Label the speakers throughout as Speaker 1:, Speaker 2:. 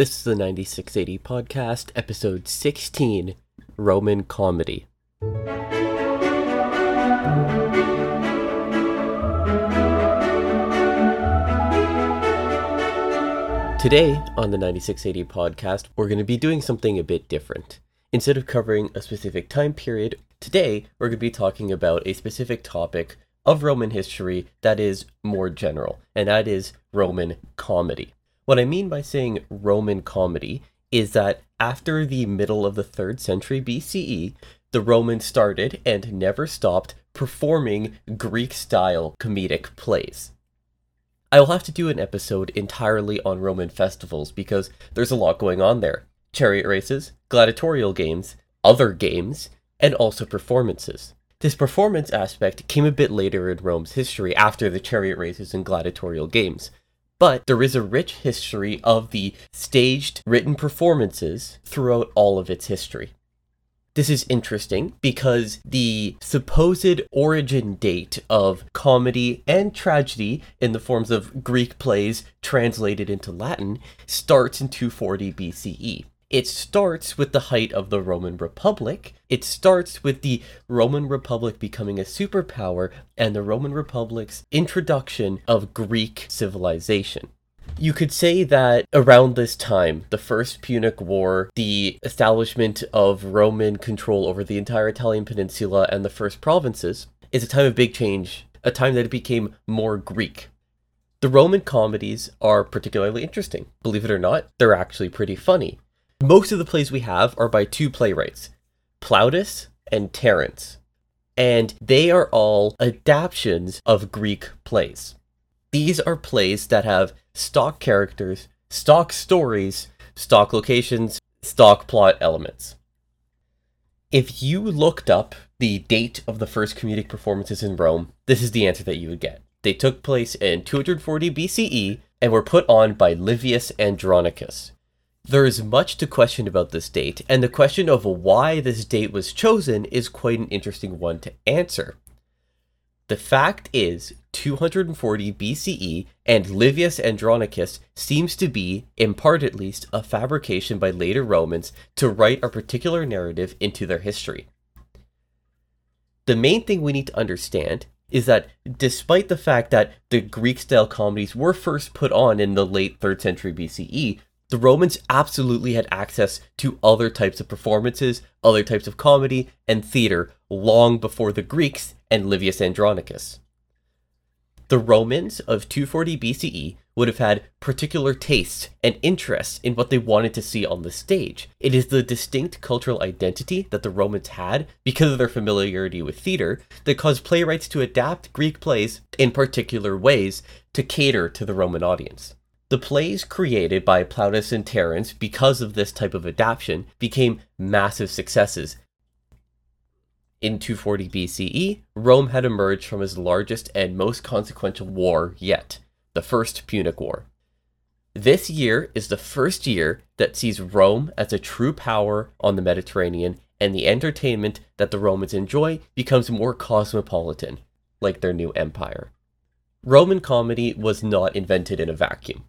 Speaker 1: This is the 96AD podcast, episode 16 Roman Comedy. Today on the 96AD podcast, we're going to be doing something a bit different. Instead of covering a specific time period, today we're going to be talking about a specific topic of Roman history that is more general, and that is Roman comedy. What I mean by saying Roman comedy is that after the middle of the 3rd century BCE, the Romans started and never stopped performing Greek style comedic plays. I will have to do an episode entirely on Roman festivals because there's a lot going on there chariot races, gladiatorial games, other games, and also performances. This performance aspect came a bit later in Rome's history after the chariot races and gladiatorial games. But there is a rich history of the staged written performances throughout all of its history. This is interesting because the supposed origin date of comedy and tragedy in the forms of Greek plays translated into Latin starts in 240 BCE. It starts with the height of the Roman Republic. It starts with the Roman Republic becoming a superpower and the Roman Republic's introduction of Greek civilization. You could say that around this time, the First Punic War, the establishment of Roman control over the entire Italian peninsula and the first provinces, is a time of big change, a time that it became more Greek. The Roman comedies are particularly interesting. Believe it or not, they're actually pretty funny. Most of the plays we have are by two playwrights, Plautus and Terence, and they are all adaptations of Greek plays. These are plays that have stock characters, stock stories, stock locations, stock plot elements. If you looked up the date of the first comedic performances in Rome, this is the answer that you would get. They took place in 240 BCE and were put on by Livius Andronicus. There is much to question about this date, and the question of why this date was chosen is quite an interesting one to answer. The fact is, 240 BCE and Livius Andronicus seems to be, in part at least, a fabrication by later Romans to write a particular narrative into their history. The main thing we need to understand is that despite the fact that the Greek style comedies were first put on in the late 3rd century BCE, the Romans absolutely had access to other types of performances, other types of comedy, and theater long before the Greeks and Livius Andronicus. The Romans of 240 BCE would have had particular tastes and interests in what they wanted to see on the stage. It is the distinct cultural identity that the Romans had because of their familiarity with theater that caused playwrights to adapt Greek plays in particular ways to cater to the Roman audience. The plays created by Plautus and Terence because of this type of adaptation became massive successes. In 240 BCE, Rome had emerged from its largest and most consequential war yet, the First Punic War. This year is the first year that sees Rome as a true power on the Mediterranean, and the entertainment that the Romans enjoy becomes more cosmopolitan, like their new empire. Roman comedy was not invented in a vacuum.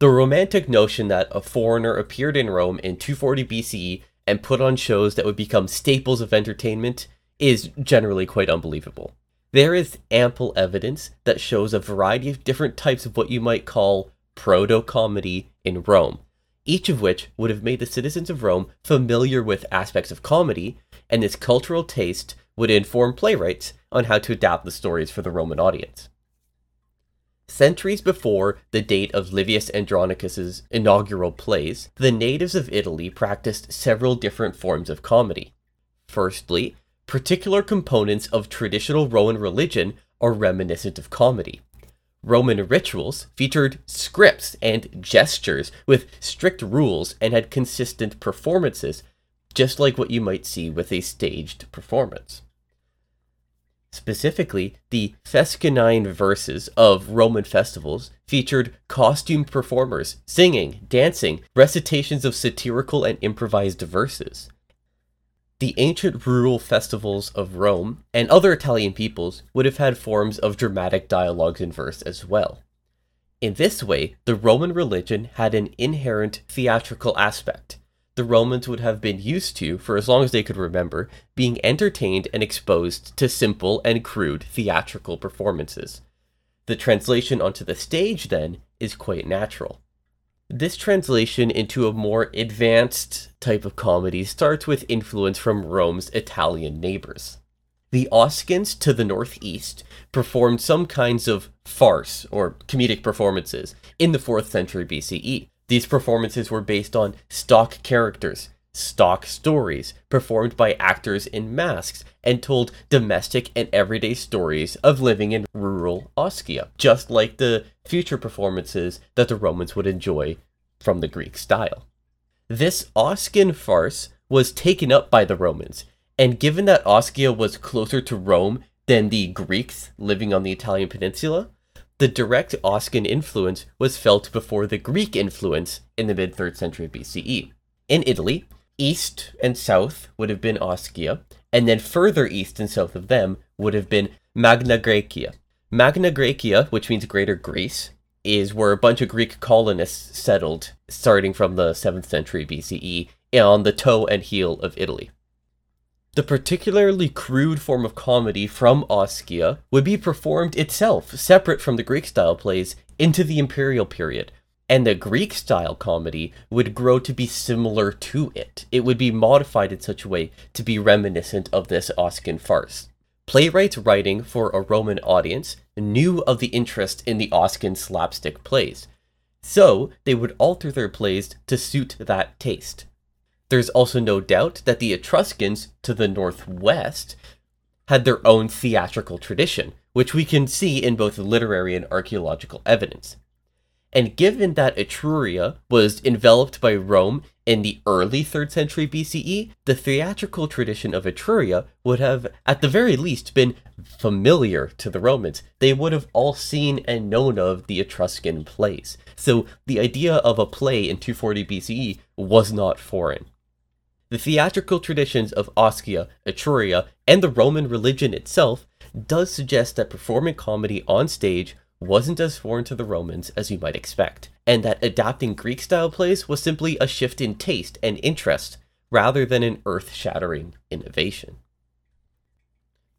Speaker 1: The romantic notion that a foreigner appeared in Rome in 240 BCE and put on shows that would become staples of entertainment is generally quite unbelievable. There is ample evidence that shows a variety of different types of what you might call proto comedy in Rome, each of which would have made the citizens of Rome familiar with aspects of comedy, and this cultural taste would inform playwrights on how to adapt the stories for the Roman audience. Centuries before the date of Livius Andronicus's inaugural plays, the natives of Italy practiced several different forms of comedy. Firstly, particular components of traditional Roman religion are reminiscent of comedy. Roman rituals featured scripts and gestures with strict rules and had consistent performances, just like what you might see with a staged performance. Specifically, the Fescennine verses of Roman festivals featured costumed performers, singing, dancing, recitations of satirical and improvised verses. The ancient rural festivals of Rome and other Italian peoples would have had forms of dramatic dialogues in verse as well. In this way, the Roman religion had an inherent theatrical aspect. The Romans would have been used to, for as long as they could remember, being entertained and exposed to simple and crude theatrical performances. The translation onto the stage, then, is quite natural. This translation into a more advanced type of comedy starts with influence from Rome's Italian neighbors. The Oscans to the northeast performed some kinds of farce or comedic performances in the 4th century BCE. These performances were based on stock characters, stock stories performed by actors in masks and told domestic and everyday stories of living in rural Oskia, just like the future performances that the Romans would enjoy from the Greek style. This Oscan farce was taken up by the Romans, and given that Oskia was closer to Rome than the Greeks living on the Italian peninsula, the direct Oscan influence was felt before the Greek influence in the mid 3rd century BCE. In Italy, east and south would have been Oskia, and then further east and south of them would have been Magna Graecia. Magna Graecia, which means Greater Greece, is where a bunch of Greek colonists settled starting from the 7th century BCE on the toe and heel of Italy. The particularly crude form of comedy from Oskia would be performed itself, separate from the Greek style plays, into the imperial period, and the Greek style comedy would grow to be similar to it. It would be modified in such a way to be reminiscent of this Oscan farce. Playwrights writing for a Roman audience knew of the interest in the Oscan slapstick plays, so they would alter their plays to suit that taste. There's also no doubt that the Etruscans to the northwest had their own theatrical tradition, which we can see in both literary and archaeological evidence. And given that Etruria was enveloped by Rome in the early 3rd century BCE, the theatrical tradition of Etruria would have, at the very least, been familiar to the Romans. They would have all seen and known of the Etruscan plays. So the idea of a play in 240 BCE was not foreign. The theatrical traditions of Oskia, Etruria, and the Roman religion itself does suggest that performing comedy on stage wasn't as foreign to the Romans as you might expect, and that adapting Greek style plays was simply a shift in taste and interest rather than an earth shattering innovation.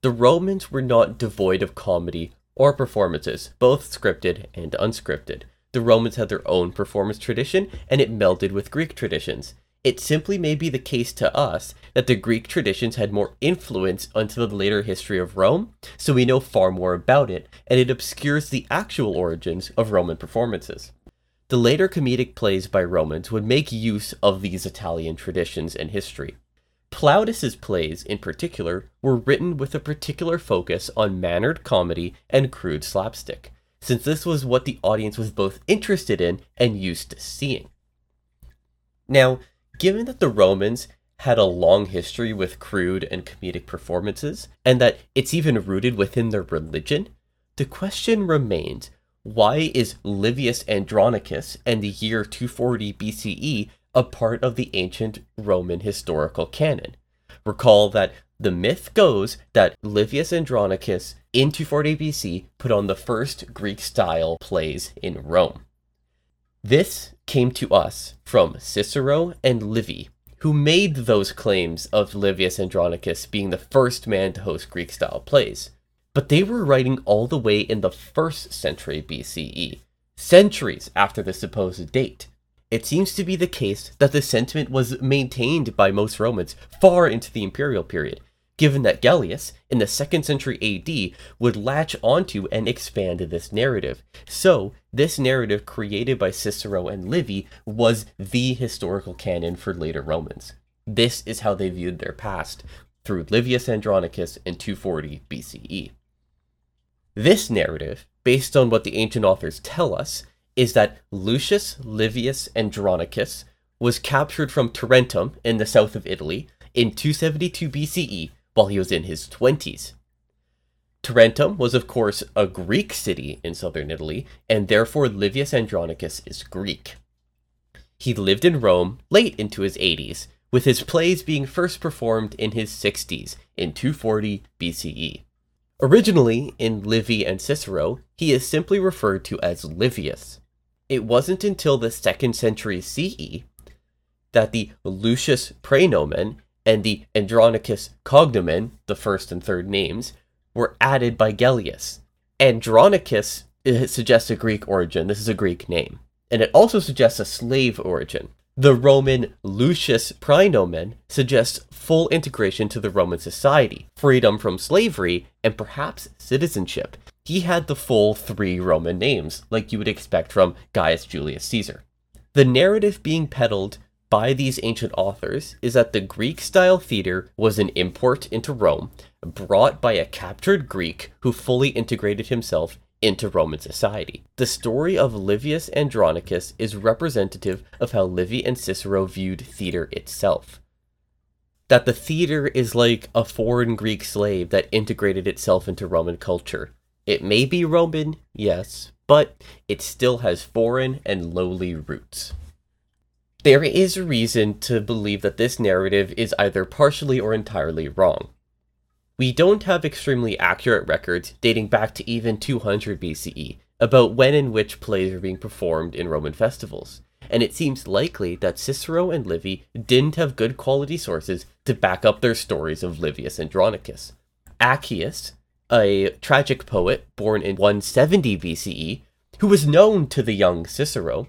Speaker 1: The Romans were not devoid of comedy or performances, both scripted and unscripted. The Romans had their own performance tradition, and it melded with Greek traditions. It simply may be the case to us that the Greek traditions had more influence onto the later history of Rome, so we know far more about it, and it obscures the actual origins of Roman performances. The later comedic plays by Romans would make use of these Italian traditions and history. Plautus's plays, in particular, were written with a particular focus on mannered comedy and crude slapstick, since this was what the audience was both interested in and used to seeing. Now, Given that the Romans had a long history with crude and comedic performances, and that it's even rooted within their religion, the question remains why is Livius Andronicus and the year 240 BCE a part of the ancient Roman historical canon? Recall that the myth goes that Livius Andronicus in 240 BC put on the first Greek style plays in Rome. This came to us from Cicero and Livy, who made those claims of Livius Andronicus being the first man to host Greek style plays. But they were writing all the way in the first century BCE, centuries after the supposed date. It seems to be the case that the sentiment was maintained by most Romans far into the imperial period, given that Gellius, in the 2nd century AD, would latch onto and expand this narrative. So, this narrative created by Cicero and Livy was the historical canon for later Romans. This is how they viewed their past, through Livius Andronicus in 240 BCE. This narrative, based on what the ancient authors tell us, is that Lucius Livius Andronicus was captured from Tarentum in the south of Italy in 272 BCE while he was in his 20s. Tarentum was, of course, a Greek city in southern Italy, and therefore Livius Andronicus is Greek. He lived in Rome late into his 80s, with his plays being first performed in his 60s in 240 BCE. Originally, in Livy and Cicero, he is simply referred to as Livius. It wasn't until the 2nd century CE that the Lucius praenomen and the Andronicus cognomen, the first and third names, were added by Gellius. Andronicus suggests a Greek origin. This is a Greek name. And it also suggests a slave origin. The Roman Lucius praenomen suggests full integration to the Roman society, freedom from slavery, and perhaps citizenship. He had the full three Roman names, like you would expect from Gaius Julius Caesar. The narrative being peddled by these ancient authors is that the Greek style theater was an import into Rome, brought by a captured Greek who fully integrated himself into Roman society. The story of Livius Andronicus is representative of how Livy and Cicero viewed theater itself. That the theater is like a foreign Greek slave that integrated itself into Roman culture. It may be Roman, yes, but it still has foreign and lowly roots. There is a reason to believe that this narrative is either partially or entirely wrong. We don't have extremely accurate records dating back to even 200 BCE about when and which plays are being performed in Roman festivals, and it seems likely that Cicero and Livy didn't have good quality sources to back up their stories of Livius Andronicus. Accius, a tragic poet born in 170 BCE, who was known to the young Cicero,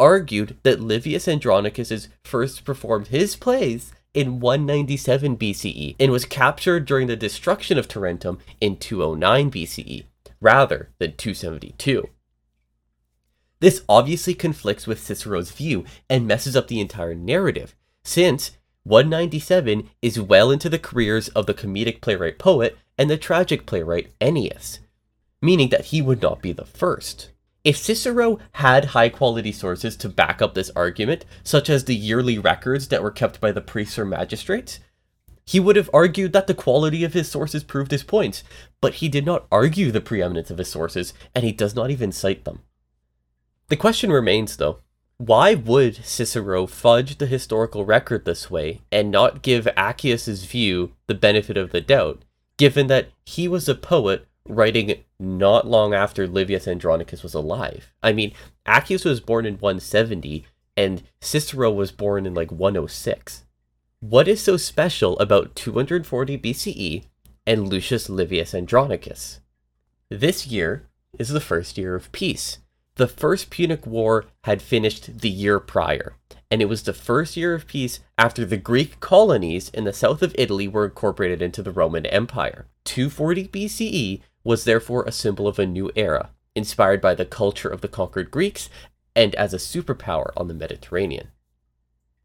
Speaker 1: argued that Livius Andronicus first performed his plays in 197 BCE and was captured during the destruction of Tarentum in 209 BCE, rather than 272. This obviously conflicts with Cicero's view and messes up the entire narrative, since 197 is well into the careers of the comedic playwright poet and the tragic playwright Ennius, meaning that he would not be the first. If Cicero had high quality sources to back up this argument, such as the yearly records that were kept by the priests or magistrates, he would have argued that the quality of his sources proved his points, but he did not argue the preeminence of his sources, and he does not even cite them. The question remains, though why would Cicero fudge the historical record this way and not give Accius's view the benefit of the doubt, given that he was a poet writing not long after Livius Andronicus was alive. I mean, Accius was born in 170 and Cicero was born in like 106. What is so special about 240 BCE and Lucius Livius Andronicus? This year is the first year of peace. The First Punic War had finished the year prior, and it was the first year of peace after the Greek colonies in the south of Italy were incorporated into the Roman Empire. 240 BCE was therefore a symbol of a new era, inspired by the culture of the conquered Greeks and as a superpower on the Mediterranean.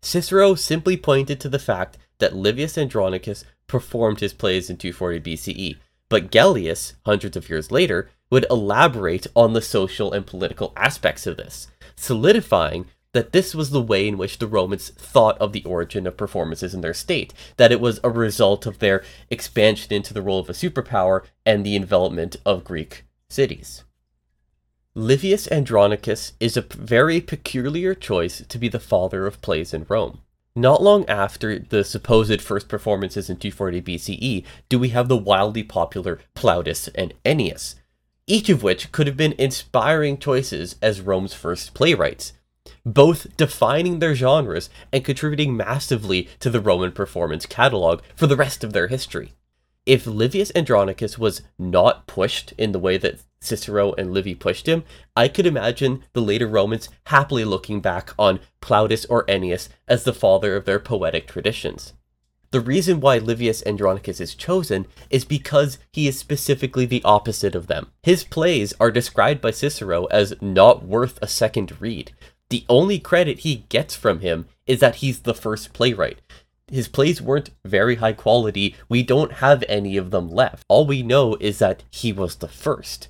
Speaker 1: Cicero simply pointed to the fact that Livius Andronicus performed his plays in 240 BCE, but Gellius, hundreds of years later, would elaborate on the social and political aspects of this, solidifying that this was the way in which the Romans thought of the origin of performances in their state, that it was a result of their expansion into the role of a superpower and the envelopment of Greek cities. Livius Andronicus is a very peculiar choice to be the father of plays in Rome. Not long after the supposed first performances in 240 BCE do we have the wildly popular Plautus and Ennius, each of which could have been inspiring choices as Rome's first playwrights, both defining their genres and contributing massively to the Roman performance catalog for the rest of their history. If Livius Andronicus was not pushed in the way that Cicero and Livy pushed him, I could imagine the later Romans happily looking back on Plautus or Ennius as the father of their poetic traditions. The reason why Livius Andronicus is chosen is because he is specifically the opposite of them. His plays are described by Cicero as not worth a second read, the only credit he gets from him is that he's the first playwright. His plays weren't very high quality. We don't have any of them left. All we know is that he was the first.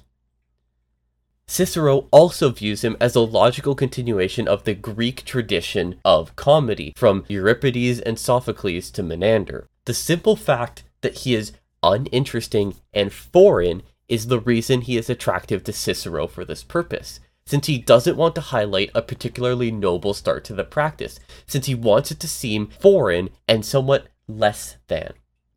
Speaker 1: Cicero also views him as a logical continuation of the Greek tradition of comedy, from Euripides and Sophocles to Menander. The simple fact that he is uninteresting and foreign is the reason he is attractive to Cicero for this purpose since he doesn't want to highlight a particularly noble start to the practice, since he wants it to seem foreign and somewhat less than.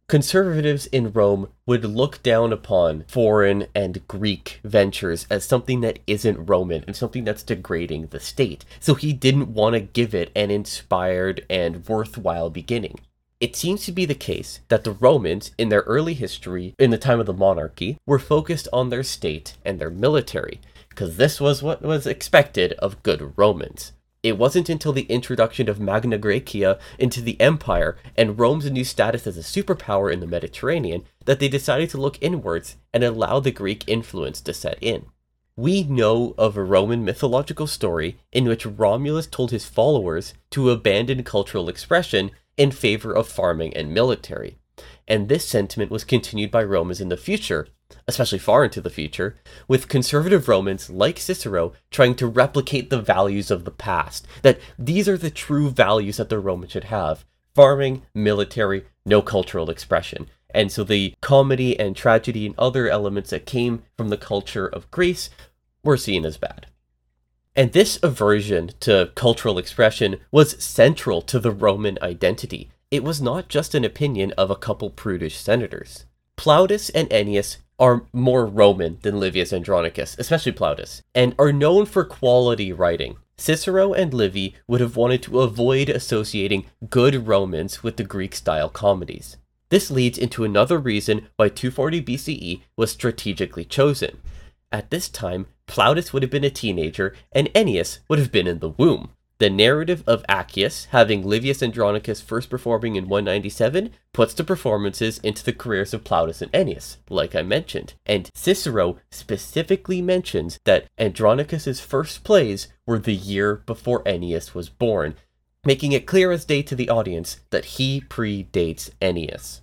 Speaker 1: conservatives in Rome would look down upon foreign and Greek ventures as something that isn't Roman and something that's degrading the state. So he didn't want to give it an inspired and worthwhile beginning. It seems to be the case that the Romans, in their early history, in the time of the monarchy, were focused on their state and their military, because this was what was expected of good Romans. It wasn't until the introduction of Magna Graecia into the empire and Rome's new status as a superpower in the Mediterranean that they decided to look inwards and allow the Greek influence to set in. We know of a Roman mythological story in which Romulus told his followers to abandon cultural expression in favor of farming and military. And this sentiment was continued by Romans in the future, especially far into the future, with conservative Romans like Cicero trying to replicate the values of the past. That these are the true values that the Romans should have farming, military, no cultural expression. And so the comedy and tragedy and other elements that came from the culture of Greece were seen as bad. And this aversion to cultural expression was central to the Roman identity. It was not just an opinion of a couple prudish senators. Plautus and Ennius are more Roman than Livius Andronicus, especially Plautus, and are known for quality writing. Cicero and Livy would have wanted to avoid associating good Romans with the Greek style comedies. This leads into another reason why 240 BCE was strategically chosen. At this time, Plautus would have been a teenager and Ennius would have been in the womb. The narrative of Accius having Livius Andronicus first performing in 197 puts the performances into the careers of Plautus and Ennius, like I mentioned. And Cicero specifically mentions that Andronicus's first plays were the year before Ennius was born, making it clear as day to the audience that he predates Ennius.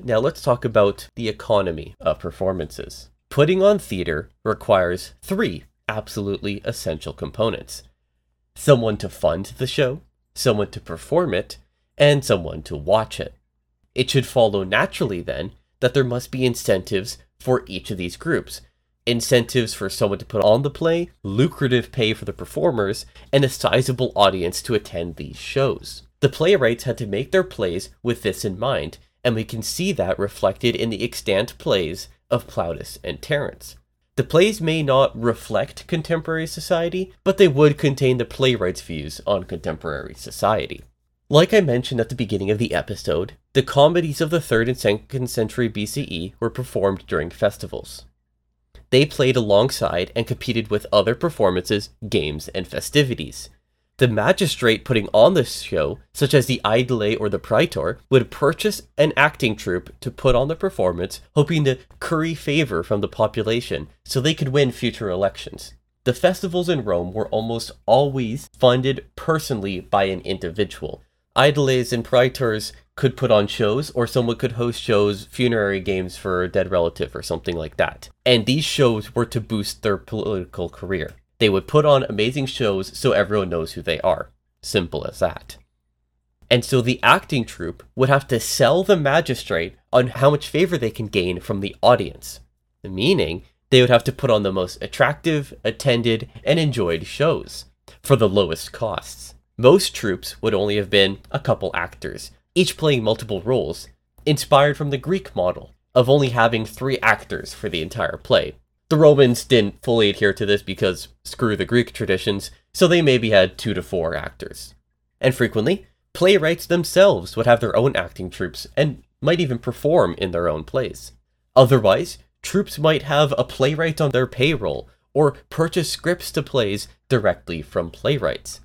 Speaker 1: Now let's talk about the economy of performances. Putting on theater requires three absolutely essential components someone to fund the show, someone to perform it, and someone to watch it. It should follow naturally, then, that there must be incentives for each of these groups. Incentives for someone to put on the play, lucrative pay for the performers, and a sizable audience to attend these shows. The playwrights had to make their plays with this in mind, and we can see that reflected in the extant plays of Plautus and Terence. The plays may not reflect contemporary society, but they would contain the playwright's views on contemporary society. Like I mentioned at the beginning of the episode, the comedies of the 3rd and 2nd century BCE were performed during festivals. They played alongside and competed with other performances, games, and festivities, the magistrate putting on this show, such as the aedile or the praetor, would purchase an acting troupe to put on the performance, hoping to curry favor from the population so they could win future elections. The festivals in Rome were almost always funded personally by an individual. Aediles and praetors could put on shows, or someone could host shows, funerary games for a dead relative, or something like that. And these shows were to boost their political career. They would put on amazing shows so everyone knows who they are. Simple as that. And so the acting troupe would have to sell the magistrate on how much favor they can gain from the audience. Meaning, they would have to put on the most attractive, attended, and enjoyed shows for the lowest costs. Most troupes would only have been a couple actors, each playing multiple roles, inspired from the Greek model of only having three actors for the entire play. The Romans didn't fully adhere to this because screw the Greek traditions, so they maybe had two to four actors. And frequently, playwrights themselves would have their own acting troupes and might even perform in their own plays. Otherwise, troupes might have a playwright on their payroll or purchase scripts to plays directly from playwrights.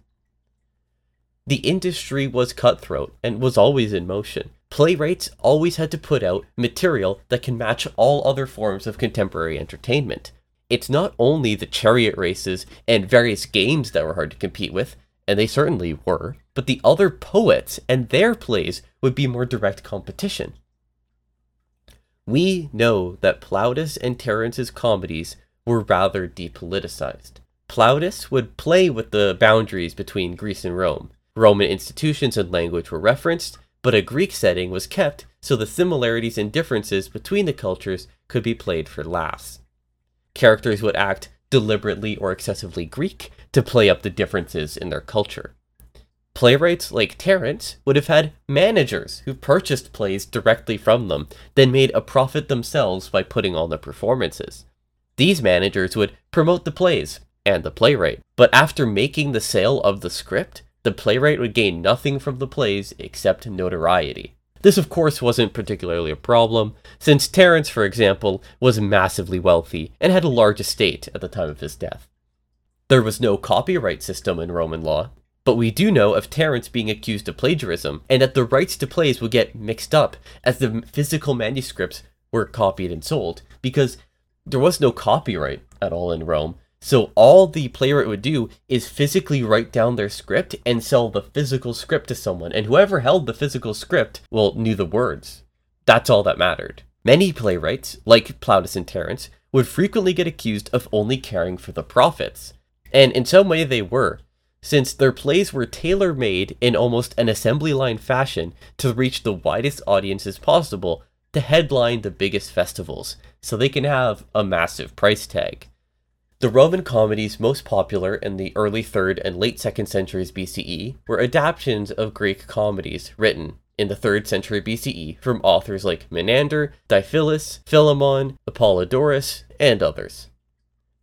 Speaker 1: The industry was cutthroat and was always in motion. Playwrights always had to put out material that can match all other forms of contemporary entertainment. It's not only the chariot races and various games that were hard to compete with, and they certainly were, but the other poets and their plays would be more direct competition. We know that Plautus and Terence's comedies were rather depoliticized. Plautus would play with the boundaries between Greece and Rome. Roman institutions and language were referenced, but a Greek setting was kept so the similarities and differences between the cultures could be played for laughs. Characters would act deliberately or excessively Greek to play up the differences in their culture. Playwrights like Terence would have had managers who purchased plays directly from them, then made a profit themselves by putting on the performances. These managers would promote the plays and the playwright, but after making the sale of the script, the playwright would gain nothing from the plays except notoriety. This, of course, wasn't particularly a problem, since Terence, for example, was massively wealthy and had a large estate at the time of his death. There was no copyright system in Roman law, but we do know of Terence being accused of plagiarism, and that the rights to plays would get mixed up as the physical manuscripts were copied and sold, because there was no copyright at all in Rome, so all the playwright would do is physically write down their script and sell the physical script to someone, and whoever held the physical script, well, knew the words. That's all that mattered. Many playwrights, like Plautus and Terence, would frequently get accused of only caring for the profits. And in some way they were, since their plays were tailor made in almost an assembly line fashion to reach the widest audiences possible to headline the biggest festivals, so they can have a massive price tag. The Roman comedies most popular in the early 3rd and late 2nd centuries BCE were adaptations of Greek comedies written in the 3rd century BCE from authors like Menander, Diphilus, Philemon, Apollodorus, and others.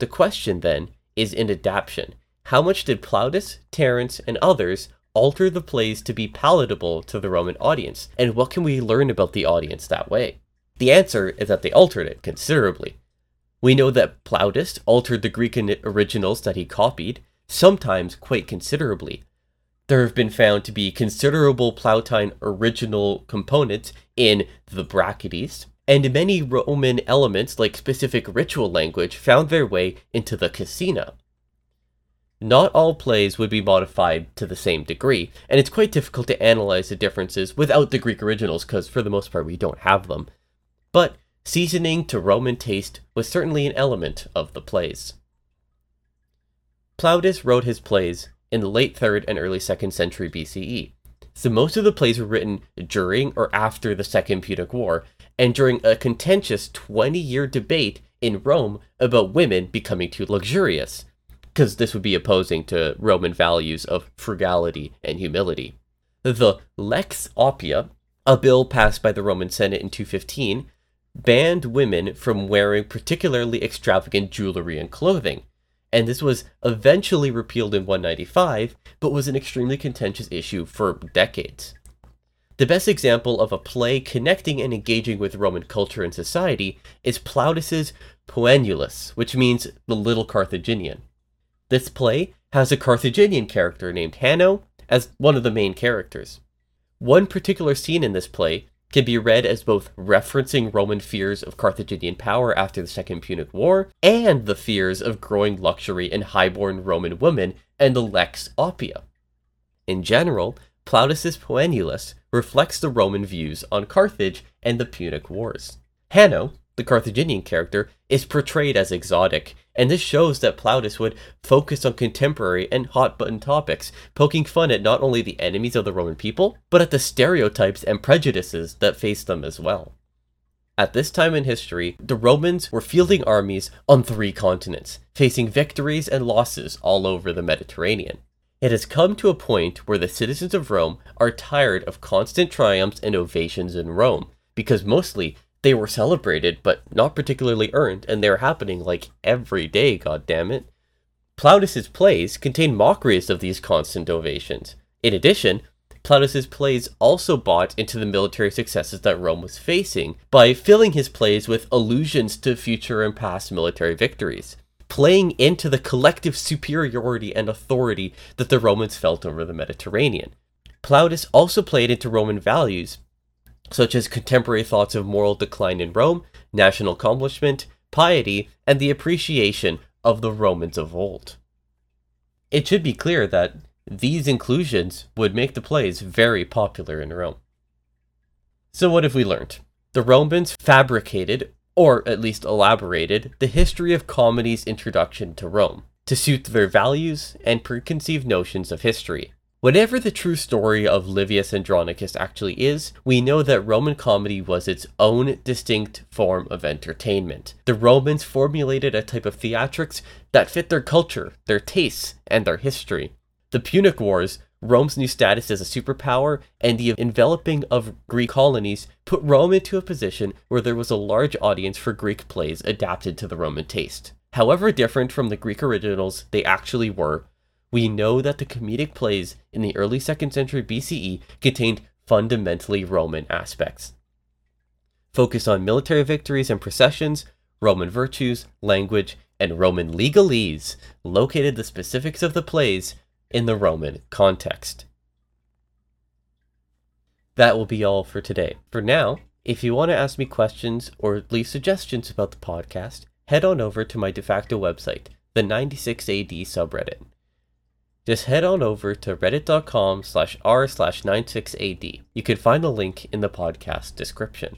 Speaker 1: The question then is in adaptation. How much did Plautus, Terence, and others alter the plays to be palatable to the Roman audience, and what can we learn about the audience that way? The answer is that they altered it considerably. We know that Plautus altered the Greek originals that he copied, sometimes quite considerably. There have been found to be considerable Plautine original components in the Bacchides, and many Roman elements like specific ritual language found their way into the Casina. Not all plays would be modified to the same degree, and it's quite difficult to analyze the differences without the Greek originals because for the most part we don't have them. But seasoning to Roman taste was certainly an element of the plays. Plautus wrote his plays in the late 3rd and early 2nd century BCE, so most of the plays were written during or after the Second Punic War, and during a contentious 20 year debate in Rome about women becoming too luxurious, because this would be opposing to Roman values of frugality and humility. The Lex Oppia, a bill passed by the Roman Senate in 215, banned women from wearing particularly extravagant jewelry and clothing. And this was eventually repealed in 195, but was an extremely contentious issue for decades. The best example of a play connecting and engaging with Roman culture and society is Plautus's Poenulus, which means the Little Carthaginian. This play has a Carthaginian character named Hanno as one of the main characters. One particular scene in this play can be read as both referencing Roman fears of Carthaginian power after the Second Punic War and the fears of growing luxury in highborn Roman women and the Lex Oppia. In general, Plautus's Poenulus reflects the Roman views on Carthage and the Punic Wars. Hanno, the Carthaginian character, is portrayed as exotic, and this shows that Plautus would focus on contemporary and hot button topics, poking fun at not only the enemies of the Roman people, but at the stereotypes and prejudices that faced them as well. At this time in history, the Romans were fielding armies on three continents, facing victories and losses all over the Mediterranean. It has come to a point where the citizens of Rome are tired of constant triumphs and ovations in Rome, because mostly they were celebrated, but not particularly earned, and they were happening like every day, God damn it. Plautus's plays contain mockeries of these constant ovations. In addition, Plautus's plays also bought into the military successes that Rome was facing by filling his plays with allusions to future and past military victories, playing into the collective superiority and authority that the Romans felt over the Mediterranean. Plautus also played into Roman values such as contemporary thoughts of moral decline in Rome, national accomplishment, piety, and the appreciation of the Romans of old. It should be clear that these inclusions would make the plays very popular in Rome. So, what have we learned? The Romans fabricated, or at least elaborated, the history of comedy's introduction to Rome to suit their values and preconceived notions of history. Whatever the true story of Livius Andronicus actually is, we know that Roman comedy was its own distinct form of entertainment. The Romans formulated a type of theatrics that fit their culture, their tastes, and their history. The Punic Wars Rome's new status as a superpower and the enveloping of Greek colonies put Rome into a position where there was a large audience for Greek plays adapted to the Roman taste. However different from the Greek originals they actually were, we know that the comedic plays in the early 2nd century BCE contained fundamentally Roman aspects. Focus on military victories and processions, Roman virtues, language, and Roman legalese located the specifics of the plays in the Roman context. That will be all for today. For now, if you want to ask me questions or leave suggestions about the podcast, head on over to my de facto website, the 96AD subreddit. Just head on over to reddit.com slash r slash 96AD. You can find the link in the podcast description.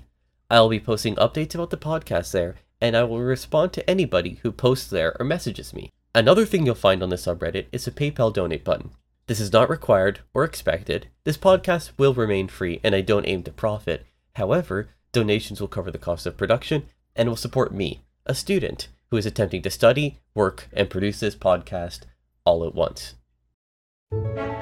Speaker 1: I'll be posting updates about the podcast there, and I will respond to anybody who posts there or messages me. Another thing you'll find on the subreddit is a PayPal donate button. This is not required or expected. This podcast will remain free and I don't aim to profit. However, donations will cover the cost of production and will support me, a student who is attempting to study, work, and produce this podcast all at once. Música